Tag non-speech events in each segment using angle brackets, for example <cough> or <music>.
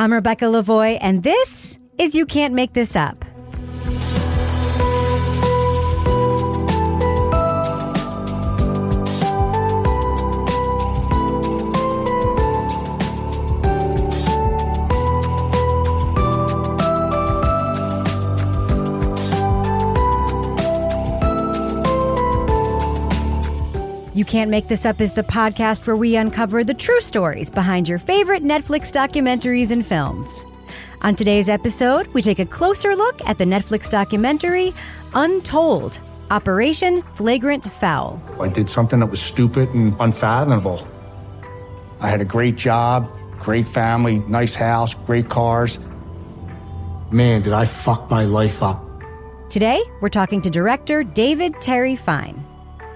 I'm Rebecca Lavoie, and this is You Can't Make This Up. You Can't Make This Up is the podcast where we uncover the true stories behind your favorite Netflix documentaries and films. On today's episode, we take a closer look at the Netflix documentary Untold Operation Flagrant Foul. I did something that was stupid and unfathomable. I had a great job, great family, nice house, great cars. Man, did I fuck my life up. Today, we're talking to director David Terry Fine.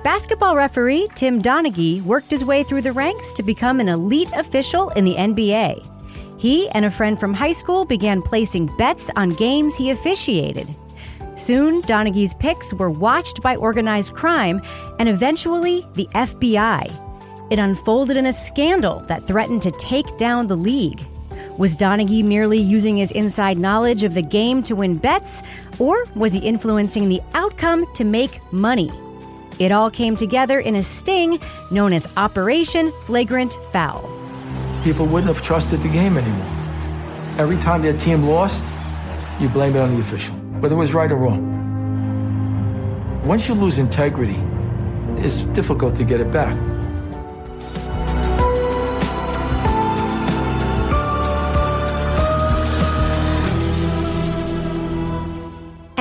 Basketball referee Tim Donaghy worked his way through the ranks to become an elite official in the NBA. He and a friend from high school began placing bets on games he officiated. Soon, Donaghy's picks were watched by organized crime and eventually the FBI. It unfolded in a scandal that threatened to take down the league. Was Donaghy merely using his inside knowledge of the game to win bets, or was he influencing the outcome to make money? It all came together in a sting known as Operation Flagrant Foul. People wouldn't have trusted the game anymore. Every time their team lost, you blame it on the official, whether it was right or wrong. Once you lose integrity, it's difficult to get it back.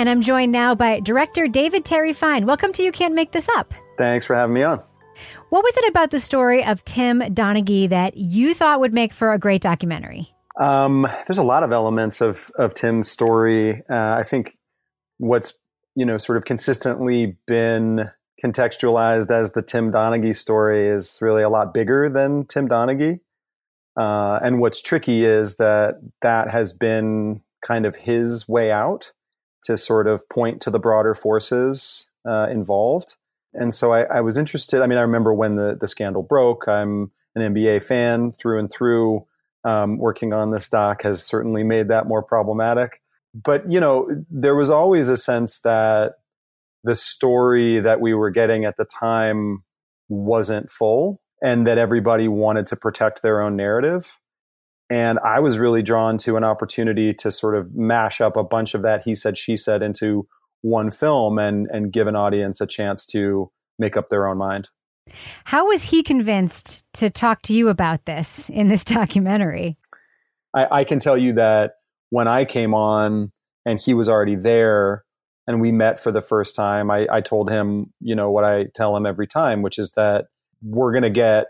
And I'm joined now by director David Terry Fine. Welcome to You Can't Make This Up. Thanks for having me on. What was it about the story of Tim Donaghy that you thought would make for a great documentary? Um, there's a lot of elements of of Tim's story. Uh, I think what's you know sort of consistently been contextualized as the Tim Donaghy story is really a lot bigger than Tim Donaghy. Uh, and what's tricky is that that has been kind of his way out to sort of point to the broader forces uh, involved. And so I, I, was interested. I mean, I remember when the, the scandal broke. I'm an NBA fan through and through. Um, working on this doc has certainly made that more problematic. But, you know, there was always a sense that the story that we were getting at the time wasn't full and that everybody wanted to protect their own narrative. And I was really drawn to an opportunity to sort of mash up a bunch of that he said, she said into one film and, and give an audience a chance to make up their own mind. How was he convinced to talk to you about this in this <laughs> documentary? I, I can tell you that when I came on and he was already there and we met for the first time, I, I told him, you know, what I tell him every time, which is that we're going to get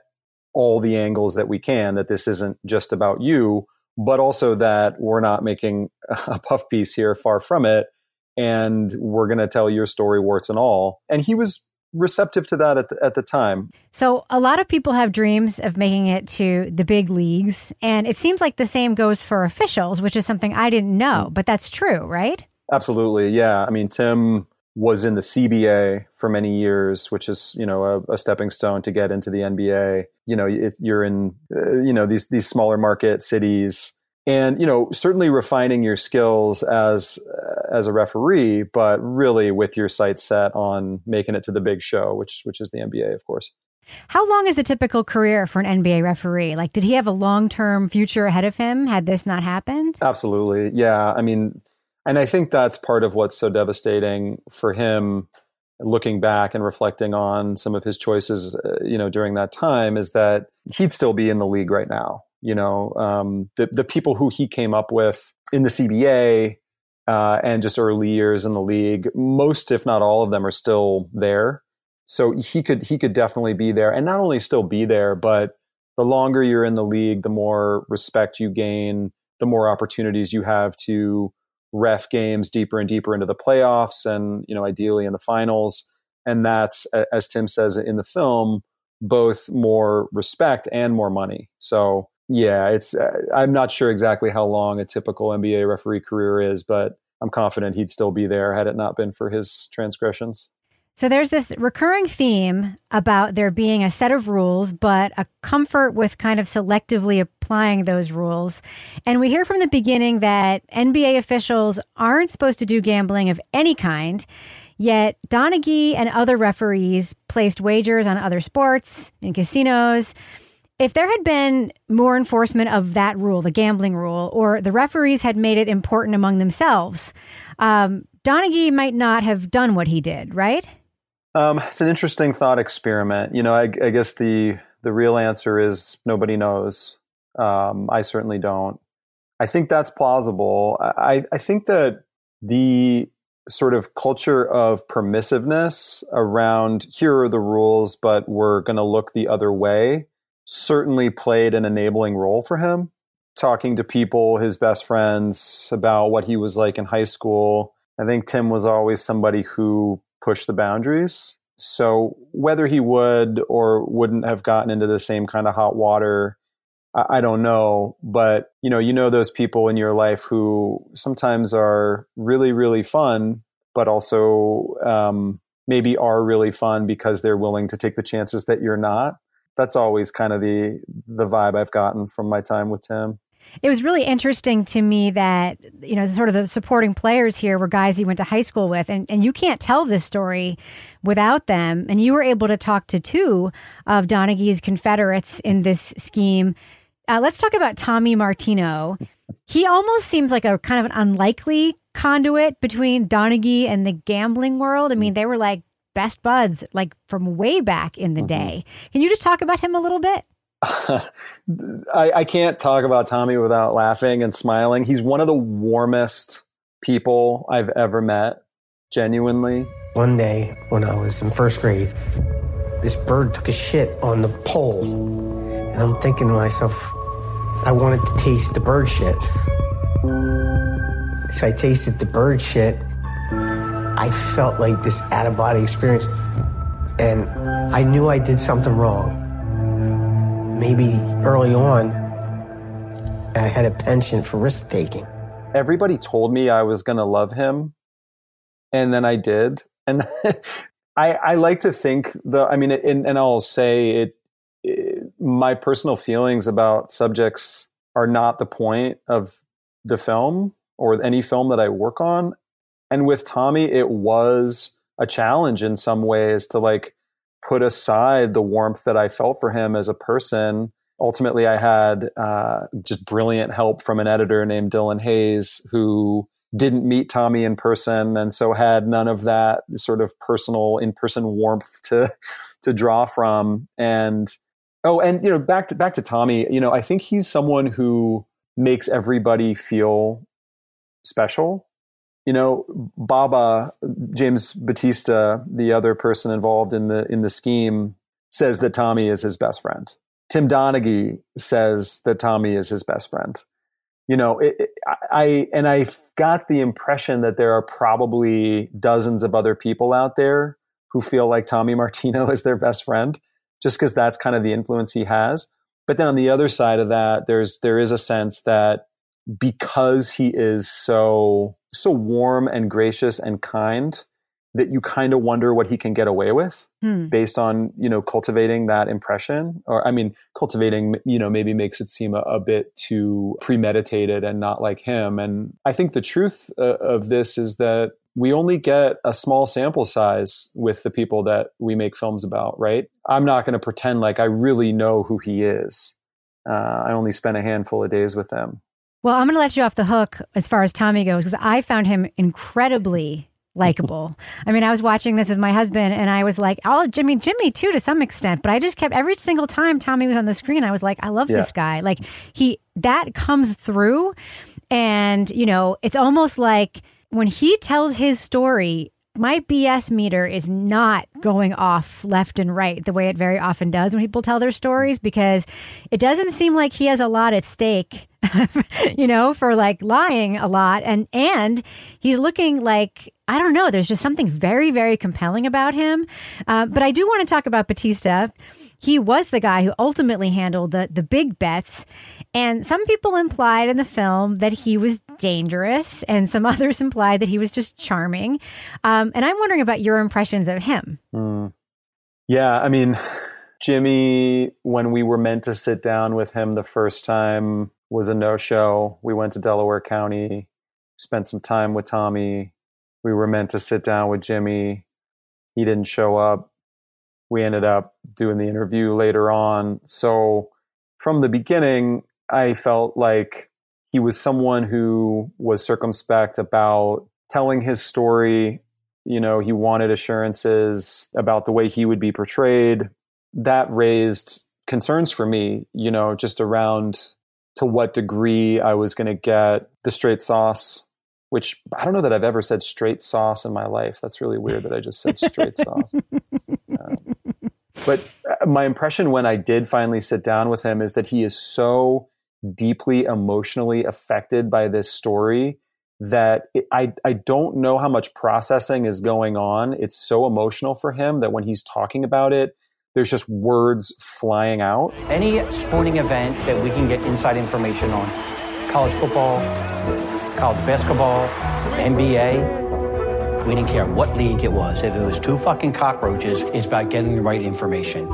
all the angles that we can, that this isn't just about you, but also that we're not making <laughs> a puff piece here, far from it. And we're going to tell your story, warts and all. And he was receptive to that at the, at the time. So, a lot of people have dreams of making it to the big leagues. And it seems like the same goes for officials, which is something I didn't know, hmm. but that's true, right? Absolutely. Yeah. I mean, Tim was in the CBA for many years, which is you know a, a stepping stone to get into the NBA. You know, it, you're in uh, you know these these smaller market cities, and you know certainly refining your skills as uh, as a referee, but really with your sights set on making it to the big show, which which is the NBA, of course. How long is a typical career for an NBA referee? Like, did he have a long term future ahead of him had this not happened? Absolutely. Yeah. I mean, and I think that's part of what's so devastating for him looking back and reflecting on some of his choices, uh, you know, during that time is that he'd still be in the league right now. You know, um, the, the people who he came up with in the CBA uh, and just early years in the league, most, if not all of them are still there. So he could, he could definitely be there and not only still be there, but the longer you're in the league, the more respect you gain, the more opportunities you have to ref games deeper and deeper into the playoffs and you know ideally in the finals. And that's as tim says in the film both more respect and more money. So yeah it's uh, i'm not sure exactly how long a typical nba referee career is but i'm confident he'd still be there had it not been for his transgressions So there's this recurring theme about there being a set of rules, but a comfort with kind of selectively applying those rules. And we hear from the beginning that NBA officials aren't supposed to do gambling of any kind. Yet Donaghy and other referees placed wagers on other sports in casinos. If there had been more enforcement of that rule, the gambling rule, or the referees had made it important among themselves, um, Donaghy might not have done what he did, right? Um, it's an interesting thought experiment. You know, I, I, guess the the real answer is nobody knows. Um, I certainly don't. I think that's plausible. I, I think that the sort of culture of permissiveness around here are the rules, but we're going to look the other way certainly played an enabling role for him. Talking to people, his best friends, about what he was like in high school. I think Tim was always somebody who push the boundaries. So whether he would or wouldn't have gotten into the same kind of hot water, I, I don't know. But you know, you know those people in your life who sometimes are really, really fun, but also um, maybe are really fun because they're willing to take the chances that you're not. That's always kind of the the vibe I've gotten from my time with Tim. It was really interesting to me that, you know, sort of the supporting players here were guys he went to high school with. And, and you can't tell this story without them. And you were able to talk to two of Donaghy's Confederates in this scheme. Uh, let's talk about Tommy Martino. He almost seems like a kind of an unlikely conduit between Donaghy and the gambling world. I mean, they were like best buds, like from way back in the mm-hmm. day. Can you just talk about him a little bit? <laughs> I, I can't talk about Tommy without laughing and smiling. He's one of the warmest people I've ever met, genuinely. One day when I was in first grade, this bird took a shit on the pole. And I'm thinking to myself, I wanted to taste the bird shit. So I tasted the bird shit. I felt like this out of body experience. And I knew I did something wrong maybe early on, I had a penchant for risk taking. Everybody told me I was going to love him, and then I did. And <laughs> I, I like to think the. I mean, and, and I'll say it, it. My personal feelings about subjects are not the point of the film or any film that I work on. And with Tommy, it was a challenge in some ways to like put aside the warmth that I felt for him as a person. Ultimately, I had uh, just brilliant help from an editor named Dylan Hayes who didn't meet Tommy in person and so had none of that sort of personal in-person warmth to to draw from and oh and you know back to back to Tommy you know I think he's someone who makes everybody feel special you know, Baba James Battista, the other person involved in the in the scheme, says that Tommy is his best friend. Tim Donaghy says that Tommy is his best friend. You know, it, it, I and I got the impression that there are probably dozens of other people out there who feel like Tommy <laughs> Martino is their best friend, just because that's kind of the influence he has. But then on the other side of that, there's there is a sense that because he is so so warm and gracious and kind that you kind of wonder what he can get away with hmm. based on you know cultivating that impression. Or i mean cultivating you know maybe makes it seem a, a bit too premeditated and not like him. And i think the truth uh, of this is that we only get a small sample size with the people that we make films about right? I'm not going to pretend like i really know who he is. Uh, i only spent a handful of days with him well, I'm going to let you off the hook as far as Tommy goes because I found him incredibly likable. <laughs> I mean, I was watching this with my husband and I was like, oh, Jimmy, Jimmy too, to some extent, but I just kept every single time Tommy was on the screen, I was like, I love yeah. this guy. Like he, that comes through. And, you know, it's almost like when he tells his story, my BS meter is not going off left and right the way it very often does when people tell their stories because it doesn't seem like he has a lot at stake <laughs> you know, for like lying a lot. And, and he's looking like, I don't know, there's just something very, very compelling about him. Uh, but I do want to talk about Battista. He was the guy who ultimately handled the, the big bets. And some people implied in the film that he was dangerous, and some <laughs> others implied that he was just charming. Um, and I'm wondering about your impressions of him. Mm. Yeah, I mean, <sighs> Jimmy, when we were meant to sit down with him the first time, was a no show. We went to Delaware County, spent some time with Tommy. We were meant to sit down with Jimmy. He didn't show up. We ended up doing the interview later on. So from the beginning, I felt like he was someone who was circumspect about telling his story. You know, he wanted assurances about the way he would be portrayed. That raised concerns for me, you know, just around to what degree I was going to get the straight sauce, which I don't know that I've ever said straight sauce in my life. That's really weird that I just said straight sauce. <laughs> Um, but uh, my impression when I did finally sit down with him is that he is so deeply emotionally affected by this story that it, I, I don't know how much processing is going on. It's so emotional for him that when he's talking about it, there's just words flying out. Any sporting event that we can get inside information on college football, college basketball, NBA, we didn't care what league it was. If it was two fucking cockroaches, it's about getting the right information.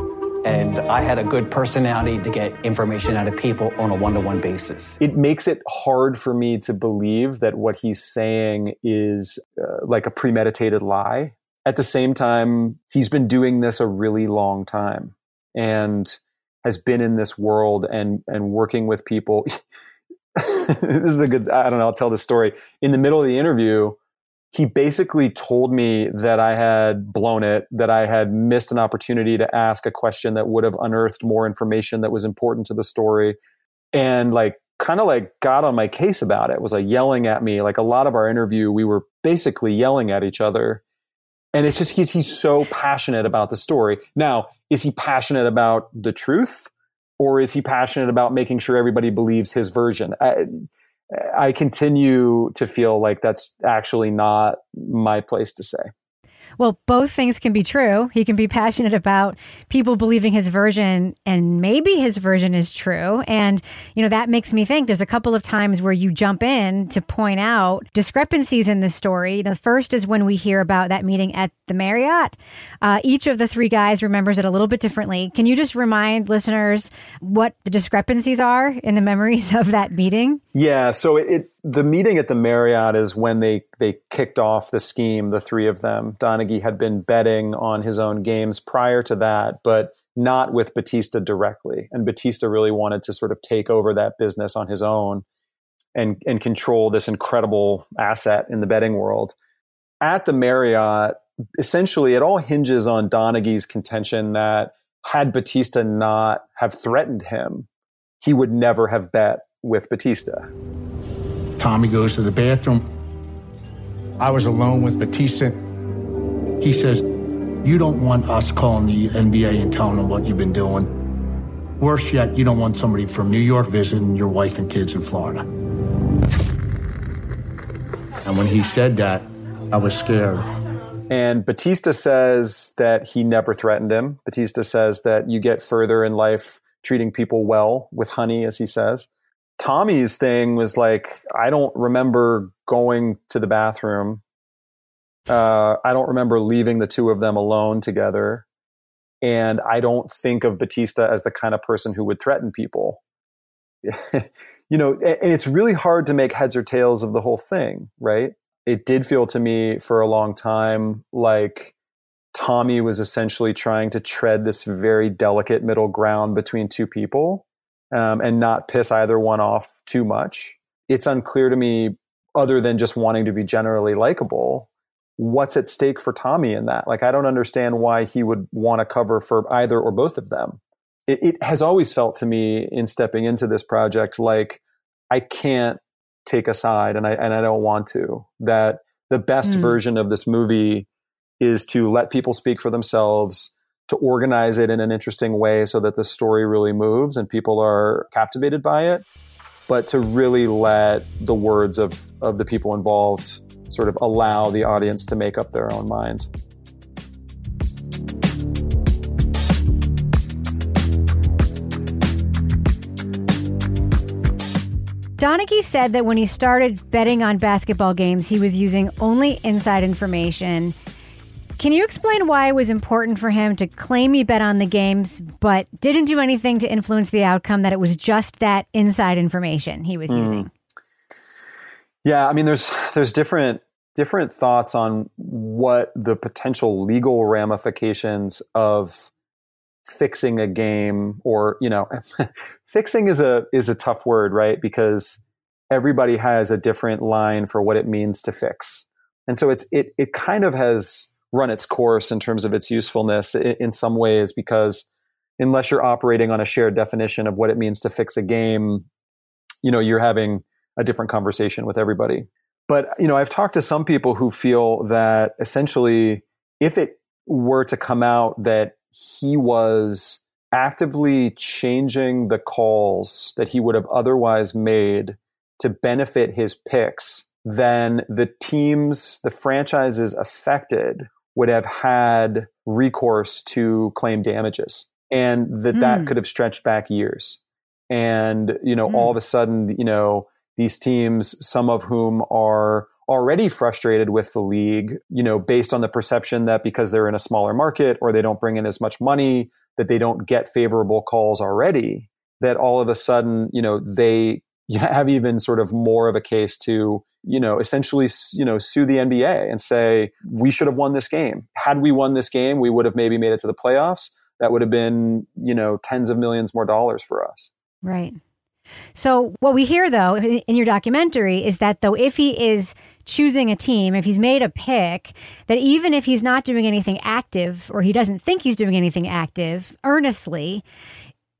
And I had a good personality to get information out of people on a one to one basis. It makes it hard for me to believe that what he's saying is uh, like a premeditated lie at the same time, he's been doing this a really long time and has been in this world and and working with people. <laughs> this is a good. I don't know. I'll tell the story. In the middle of the interview, he basically told me that I had blown it, that I had missed an opportunity to ask a question that would have unearthed more information that was important to the story, and like kind of like got on my case about it. Was like yelling at me. Like a lot of our interview, we were basically yelling at each other and it's just he's he's so passionate about the story. Now, is he passionate about the truth, or is he passionate about making sure everybody believes his version? I, I continue to feel like that's actually not my place to say. Well, both things can be true. He can be passionate about people believing his version and maybe his version is true. And, you know, that makes me think there's a couple of times where you jump in to point out discrepancies in the story. The first is when we hear about that meeting at the Marriott. Uh, each of the three guys remembers it a little bit differently. Can you just remind listeners what the discrepancies are in the memories <laughs> of that meeting? Yeah. So it, it the meeting at the Marriott is when they they kicked off the scheme. The three of them. Donaghy had been betting on his own games prior to that, but not with Battista directly. And Battista really wanted to sort of take over that business on his own and and control this incredible asset in the betting world. At the Marriott, essentially, it all hinges on Donaghy's contention that had Battista not have threatened him, he would never have bet with Battista. Tommy goes to the bathroom. I was alone with Battista. He says, You don't want us calling the NBA and telling them what you've been doing. Worse yet, you don't want somebody from New York visiting your wife and kids in Florida. And when he said that, I was scared. And Battista says that he never threatened him. Battista says that you get further in life treating people well with honey, as he says. Tommy's thing was like, I don't remember going to the bathroom. Uh, I don't remember leaving the two of them alone together. And I don't think of Battista as the kind of person who would threaten people. <laughs> you know, and it's really hard to make heads or tails of the whole thing, right? It did feel to me for a long time like Tommy was essentially trying to tread this very delicate middle ground between two people um, and not piss either one off too much. It's unclear to me, other than just wanting to be generally likable, what's at stake for Tommy in that. Like, I don't understand why he would want to cover for either or both of them. It, it has always felt to me in stepping into this project like I can't take a side, and I and I don't want to. That the best mm. version of this movie is to let people speak for themselves to organize it in an interesting way so that the story really moves and people are captivated by it, but to really let the words of, of the people involved sort of allow the audience to make up their own mind. Donaghy said that when he started betting on basketball games, he was using only inside information. Can you explain why it was important for him to claim he bet on the games, but didn't do anything to influence the outcome, that it was just that inside information he was mm. using? Yeah, I mean there's there's different different thoughts on what the potential legal ramifications of fixing a game or you know <laughs> fixing is a is a tough word right because everybody has a different line for what it means to fix and so it's it it kind of has run its course in terms of its usefulness in, in some ways because unless you're operating on a shared definition of what it means to fix a game you know you're having a different conversation with everybody. But you know i've talked to some people who feel that essentially if it were to come out that he was actively changing the calls that he would have otherwise made to benefit his picks, then the teams, the franchises affected would have had recourse to claim damages and that mm. that hmm. could have stretched back years. And, you know, mm. all of a sudden, you know, these teams, some of whom are already frustrated with the league, you know, based on the perception that because they're in a smaller market or they don't bring in as much money, that they don't get favorable calls already, that all of a sudden, you know, they <laughs> have even sort of more of a case to, you know, essentially, you know, sue the NBA and say, we should have won this game. Had we won this game, we would have maybe made it to the playoffs. That would have been, you know, tens of millions more dollars for us. Right. So, what we hear though in your documentary is that though if he is choosing a team, if he's made a pick, that even if he's not doing anything active or he doesn't think he's doing anything active earnestly,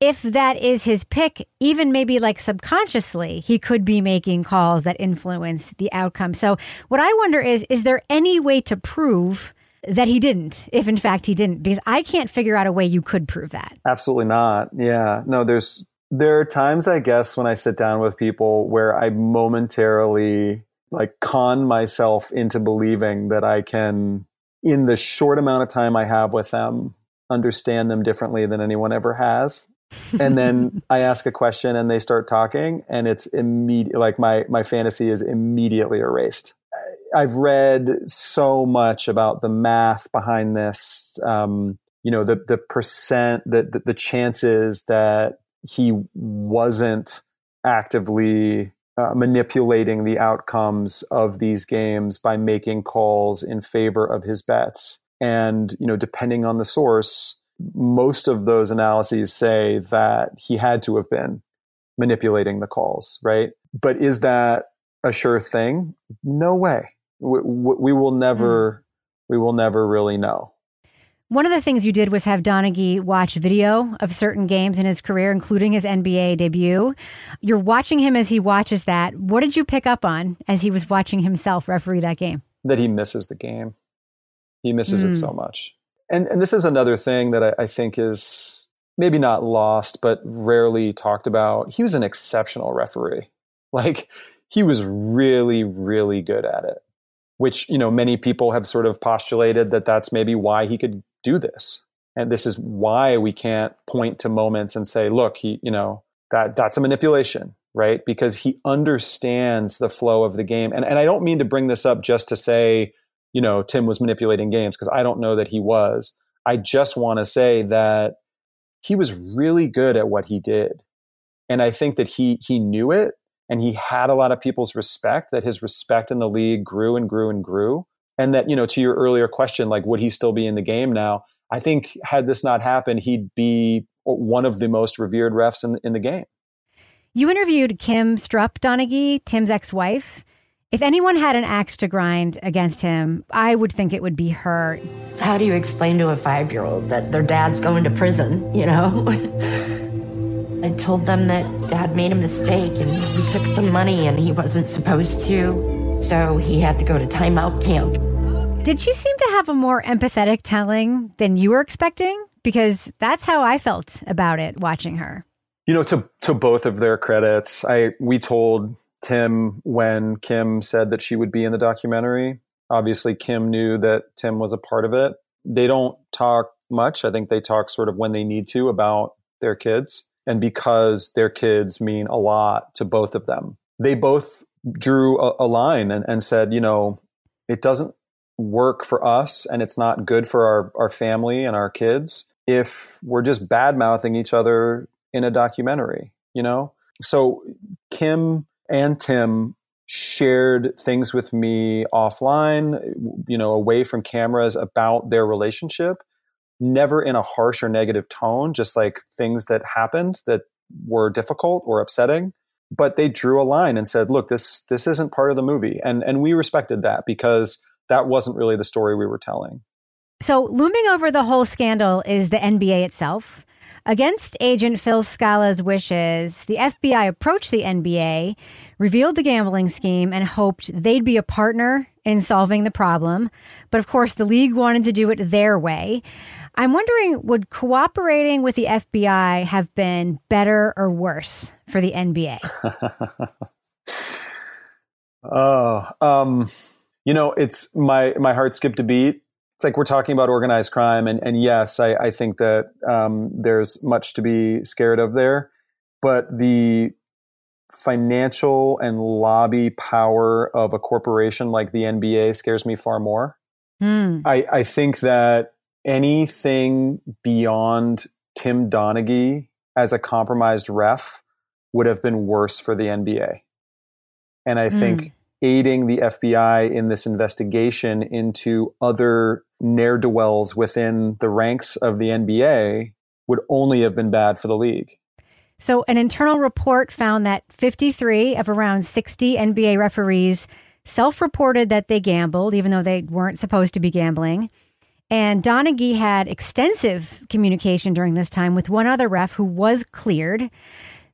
if that is his pick, even maybe like subconsciously, he could be making calls that influence the outcome. So, what I wonder is is there any way to prove that he didn't, if in fact he didn't? Because I can't figure out a way you could prove that. Absolutely not. Yeah. No, there's there are times, I guess, when I sit down with people where I momentarily like con myself into believing that I can, in the short amount of time I have with them, understand them differently than anyone ever has. And then <laughs> I ask a question and they start talking and it's immediate like my my fantasy is immediately erased. I've read so much about the math behind this. Um, you know, the the percent, the, the the chances that he wasn't actively uh, manipulating the outcomes of these games by making calls in favor of his bets. And, you know, depending on the source, most of those analyses say that he had to have been manipulating the calls, right? But is that a sure thing? No way. We, we will never, mm. we will never really know. One of the things you did was have Donaghy watch video of certain games in his career, including his NBA debut. You're watching him as he watches that. What did you pick up on as he was watching himself referee that game? That he misses the game. He misses mm. it so much. And and this is another thing that I, I think is maybe not lost, but rarely talked about. He was an exceptional referee. Like he was really, really good at it which you know many people have sort of postulated that that's maybe why he could do this. And this is why we can't point to moments and say, look, he, you know, that that's a manipulation, right? Because he understands the flow of the game. And, and I don't mean to bring this up just to say, you know, Tim was manipulating games, because I don't know that he was. I just want to say that he was really good at what he did. And I think that he he knew it and he had a lot of people's respect, that his respect in the league grew and grew and grew and that you know to your earlier question like would he still be in the game now i think had this not happened he'd be one of the most revered refs in, in the game you interviewed kim strupp donaghy tim's ex-wife if anyone had an axe to grind against him i would think it would be her how do you explain to a five-year-old that their dad's going to prison you know <laughs> I told them that dad made a mistake and he took some money and he wasn't supposed to. So he had to go to timeout camp. Did she seem to have a more empathetic telling than you were expecting? Because that's how I felt about it watching her. You know, to to both of their credits, I we told Tim when Kim said that she would be in the documentary. Obviously, Kim knew that Tim was a part of it. They don't talk much. I think they talk sort of when they need to about their kids. And because their kids mean a lot to both of them, they both drew a, a line and, and said, you know, it doesn't work for us and it's not good for our, our family and our kids if we're just bad mouthing each other in a documentary, you know? So Kim and Tim shared things with me offline, you know, away from cameras about their relationship, never in a harsh or negative tone, just like things that happened that were difficult or upsetting. But they drew a line and said, look, this this isn't part of the movie. And and we respected that because that wasn't really the story we were telling. So, looming over the whole scandal is the NBA itself. Against agent Phil Scala's wishes, the FBI approached the NBA, revealed the gambling scheme, and hoped they'd be a partner in solving the problem. But of course, the league wanted to do it their way. I'm wondering would cooperating with the FBI have been better or worse for the NBA? <laughs> oh, um, you know, it's my my heart skipped a beat it's like we're talking about organized crime, and, and yes, I, I think that um, there's much to be scared of there, but the financial and lobby power of a corporation like the NBA scares me far more. Mm. I, I think that anything beyond Tim Donaghy as a compromised ref would have been worse for the NBA. And I think mm aiding the FBI in this investigation into other ne'er do wells within the ranks of the NBA would only have been bad for the league. So, an internal report found that 53 of around 60 NBA referees self reported that they gambled, even though they weren't supposed to be gambling. And Donaghy had extensive communication during this time with one other ref who was cleared.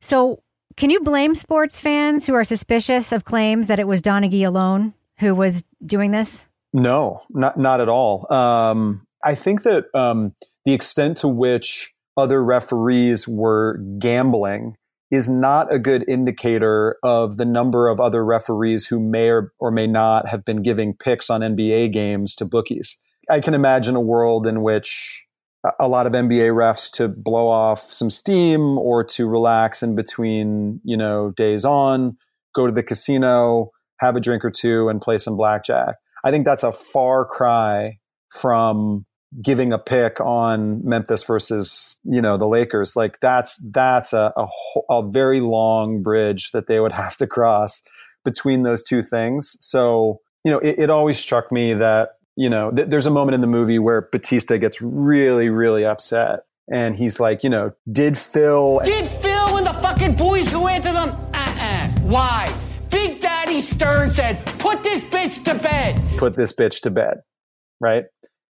So, can you blame sports fans who are suspicious of claims that it was Donaghy alone who was doing this? No, not not at all. Um, I think that um, the extent to which other referees were gambling is not a good indicator of the number of other referees who may or, or may not have been giving picks on NBA games to bookies. I can imagine a world in which a lot of NBA refs to blow off some steam or to relax in between, you know, days on, go to the casino, have a drink or two and play some blackjack. I think that's a far cry from giving a pick on Memphis versus, you know, the Lakers. Like that's that's a a, a very long bridge that they would have to cross between those two things. So, you know, it, it always struck me that you know, th- there's a moment in the movie where Battista gets really, really upset. And he's like, you know, did Phil. Did Phil and the fucking boys go after them? Uh-uh. Why? Big Daddy Stern said, put this bitch to bed. Put this bitch to bed. Right?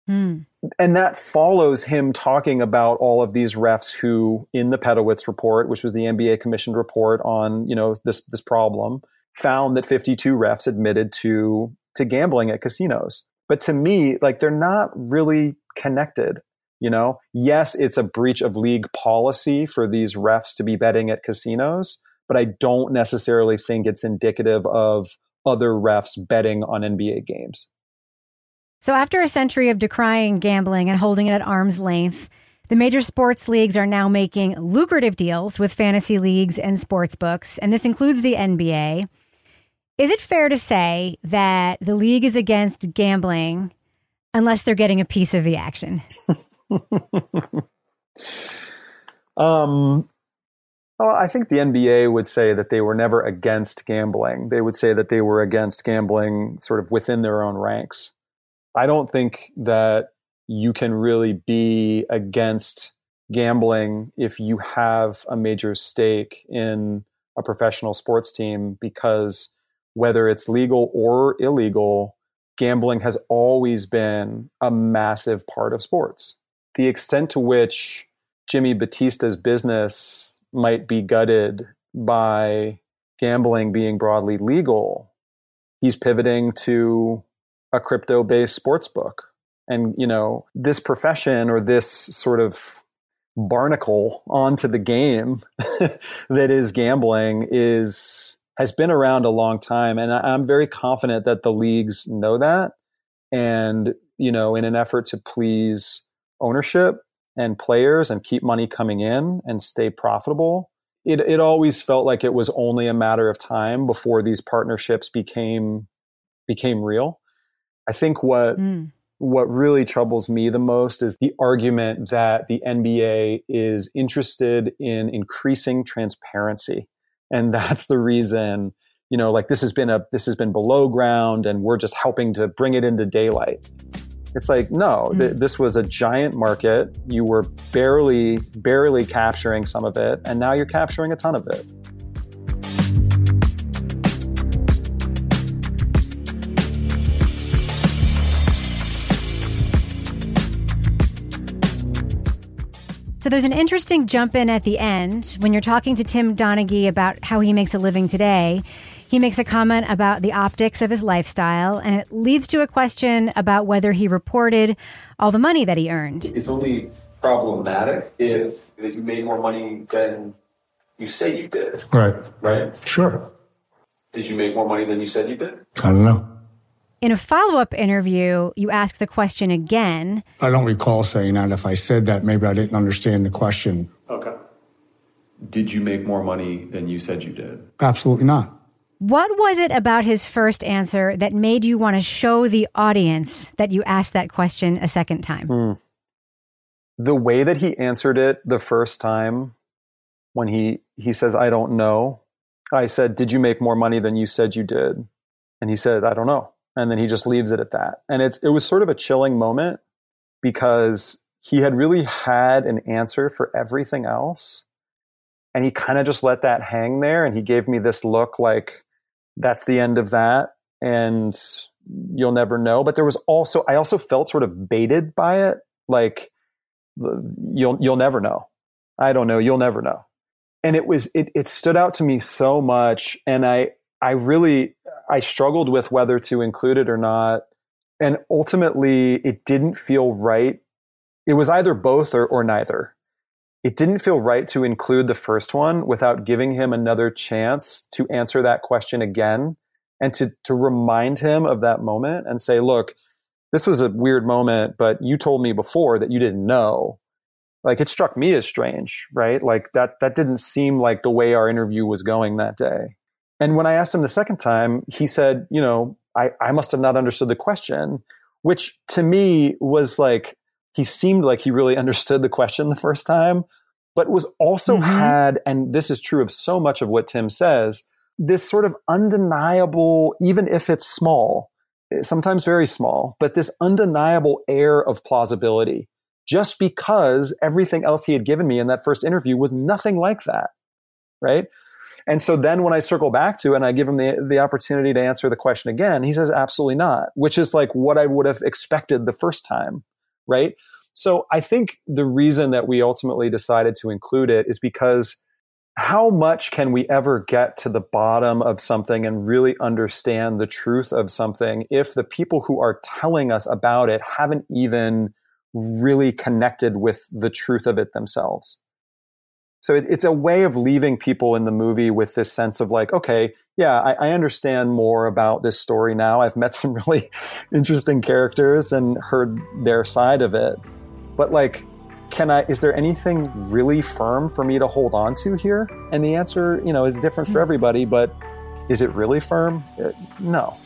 Mm. And that follows him talking about all of these refs who, in the Pedowitz report, which was the NBA commissioned report on, you know, this, this problem, found that 52 refs admitted to, to gambling at casinos. But to me, like they're not really connected. You know, yes, it's a breach of league policy for these refs to be betting at casinos, but I don't necessarily think it's indicative of other refs betting on NBA games. So, after a century of decrying gambling and holding it at arm's length, the major sports leagues are now making lucrative deals with fantasy leagues and sports books, and this includes the NBA. Is it fair to say that the league is against gambling unless they're getting a piece of the action? <laughs> um, well, I think the NBA would say that they were never against gambling. They would say that they were against gambling sort of within their own ranks. I don't think that you can really be against gambling if you have a major stake in a professional sports team because whether it's legal or illegal, gambling has always been a massive part of sports. The extent to which Jimmy Battista's business might be gutted by gambling being broadly legal, he's pivoting to a crypto based sports book. And, you know, this profession or this sort of barnacle onto the game <laughs> that is gambling is has been around a long time. And I'm very confident that the leagues know that. And, you know, in an effort to please ownership and players and keep money coming in and stay profitable, it, it always felt like it was only a matter of time before these partnerships became became real. I think what mm. what really troubles me the most is the argument that the NBA is interested in increasing transparency. And that's the reason, you know, like this has been a this has been below ground and we're just helping to bring it into daylight. It's like, no, mm. th- this was a giant market. You were barely, barely capturing some of it, and now you're capturing a ton of it. So there's an interesting jump in at the end when you're talking to Tim Donaghy about how he makes a living today. He makes a comment about the optics of his lifestyle, and it leads to a question about whether he reported all the money that he earned. It's only problematic if you made more money than you say you did. Right. Right? Sure. Did you make more money than you said you did? I don't know. In a follow up interview, you ask the question again. I don't recall saying that. If I said that, maybe I didn't understand the question. Okay. Did you make more money than you said you did? Absolutely not. What was it about his first answer that made you want to show the audience that you asked that question a second time? Mm. The way that he answered it the first time when he he says I don't know. I said, "Did you make more money than you said you did?" And he said, "I don't know." And then he just leaves it at that. And it's it was sort of a chilling moment because he had really had an answer for everything else. And he kind of just let that hang there and he gave me this look like that's the end of that and you'll never know but there was also i also felt sort of baited by it like you'll you'll never know i don't know you'll never know and it was it, it stood out to me so much and i i really i struggled with whether to include it or not and ultimately it didn't feel right it was either both or, or neither it didn't feel right to include the first one without giving him another chance to answer that question again and to, to remind him of that moment and say, look, this was a weird moment, but you told me before that you didn't know. Like it struck me as strange, right? Like that, that didn't seem like the way our interview was going that day. And when I asked him the second time, he said, you know, I, I must have not understood the question, which to me was like, he seemed like he really <laughs> understood the question the first time, but was also mm-hmm. had, and this is true of so much of what Tim says, this sort of undeniable, even if it's small, eh, sometimes very small, but this undeniable air of plausibility just because everything else he had given me in that first interview was nothing like that. Right. And so then when I circle back to and I give him the, the opportunity to answer the question again, he says, absolutely not, which is like what I would have expected the first time right? So I think the reason that we ultimately decided to include it is because how much can we ever get to the bottom of something and really understand the truth of something if the people who are telling us about it haven't even really connected with the truth of it themselves? So it, it's a way of leaving people in the movie with this sense of like, okay, yeah, I, I, understand more about this story now. I've met <laughs> some really interesting characters and heard their side of it. But like, can I, is there anything really firm for me to hold on to here? And the answer, you know, is different for hmm. everybody, but is it really firm? Uh, no.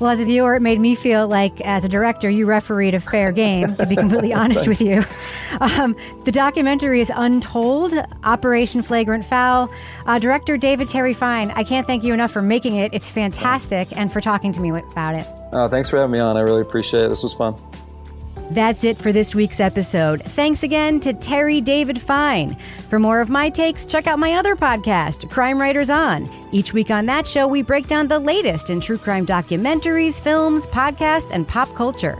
Well, as a viewer, it made me feel like, as a director, you refereed a fair game, to be completely <laughs> honest with you. Um, the documentary is Untold Operation Flagrant Foul. Uh, director David Terry Fine, I can't thank you enough for making it. It's fantastic and for talking to me about it. Oh, thanks for having me on. I really appreciate it. This was fun. That's it for this week's episode. Thanks again to Terry David Fine. For more of my takes, check out my other podcast, Crime Writers On. Each week on that show, we break down the latest in true crime documentaries, films, podcasts, and pop culture.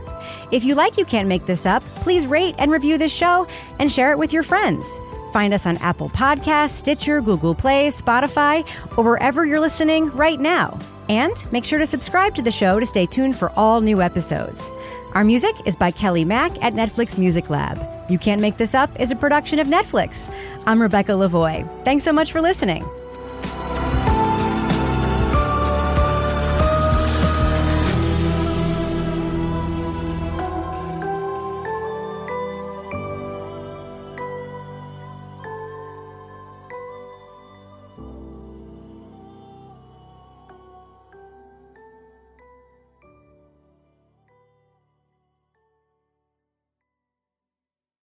If you like You Can't Make This Up, please rate and review this show and share it with your friends. Find us on Apple Podcasts, Stitcher, Google Play, Spotify, or wherever you're listening right now. And make sure to subscribe to the show to stay tuned for all new episodes. Our music is by Kelly Mack at Netflix Music Lab. You Can't Make This Up is a production of Netflix. I'm Rebecca Lavoie. Thanks so much for listening.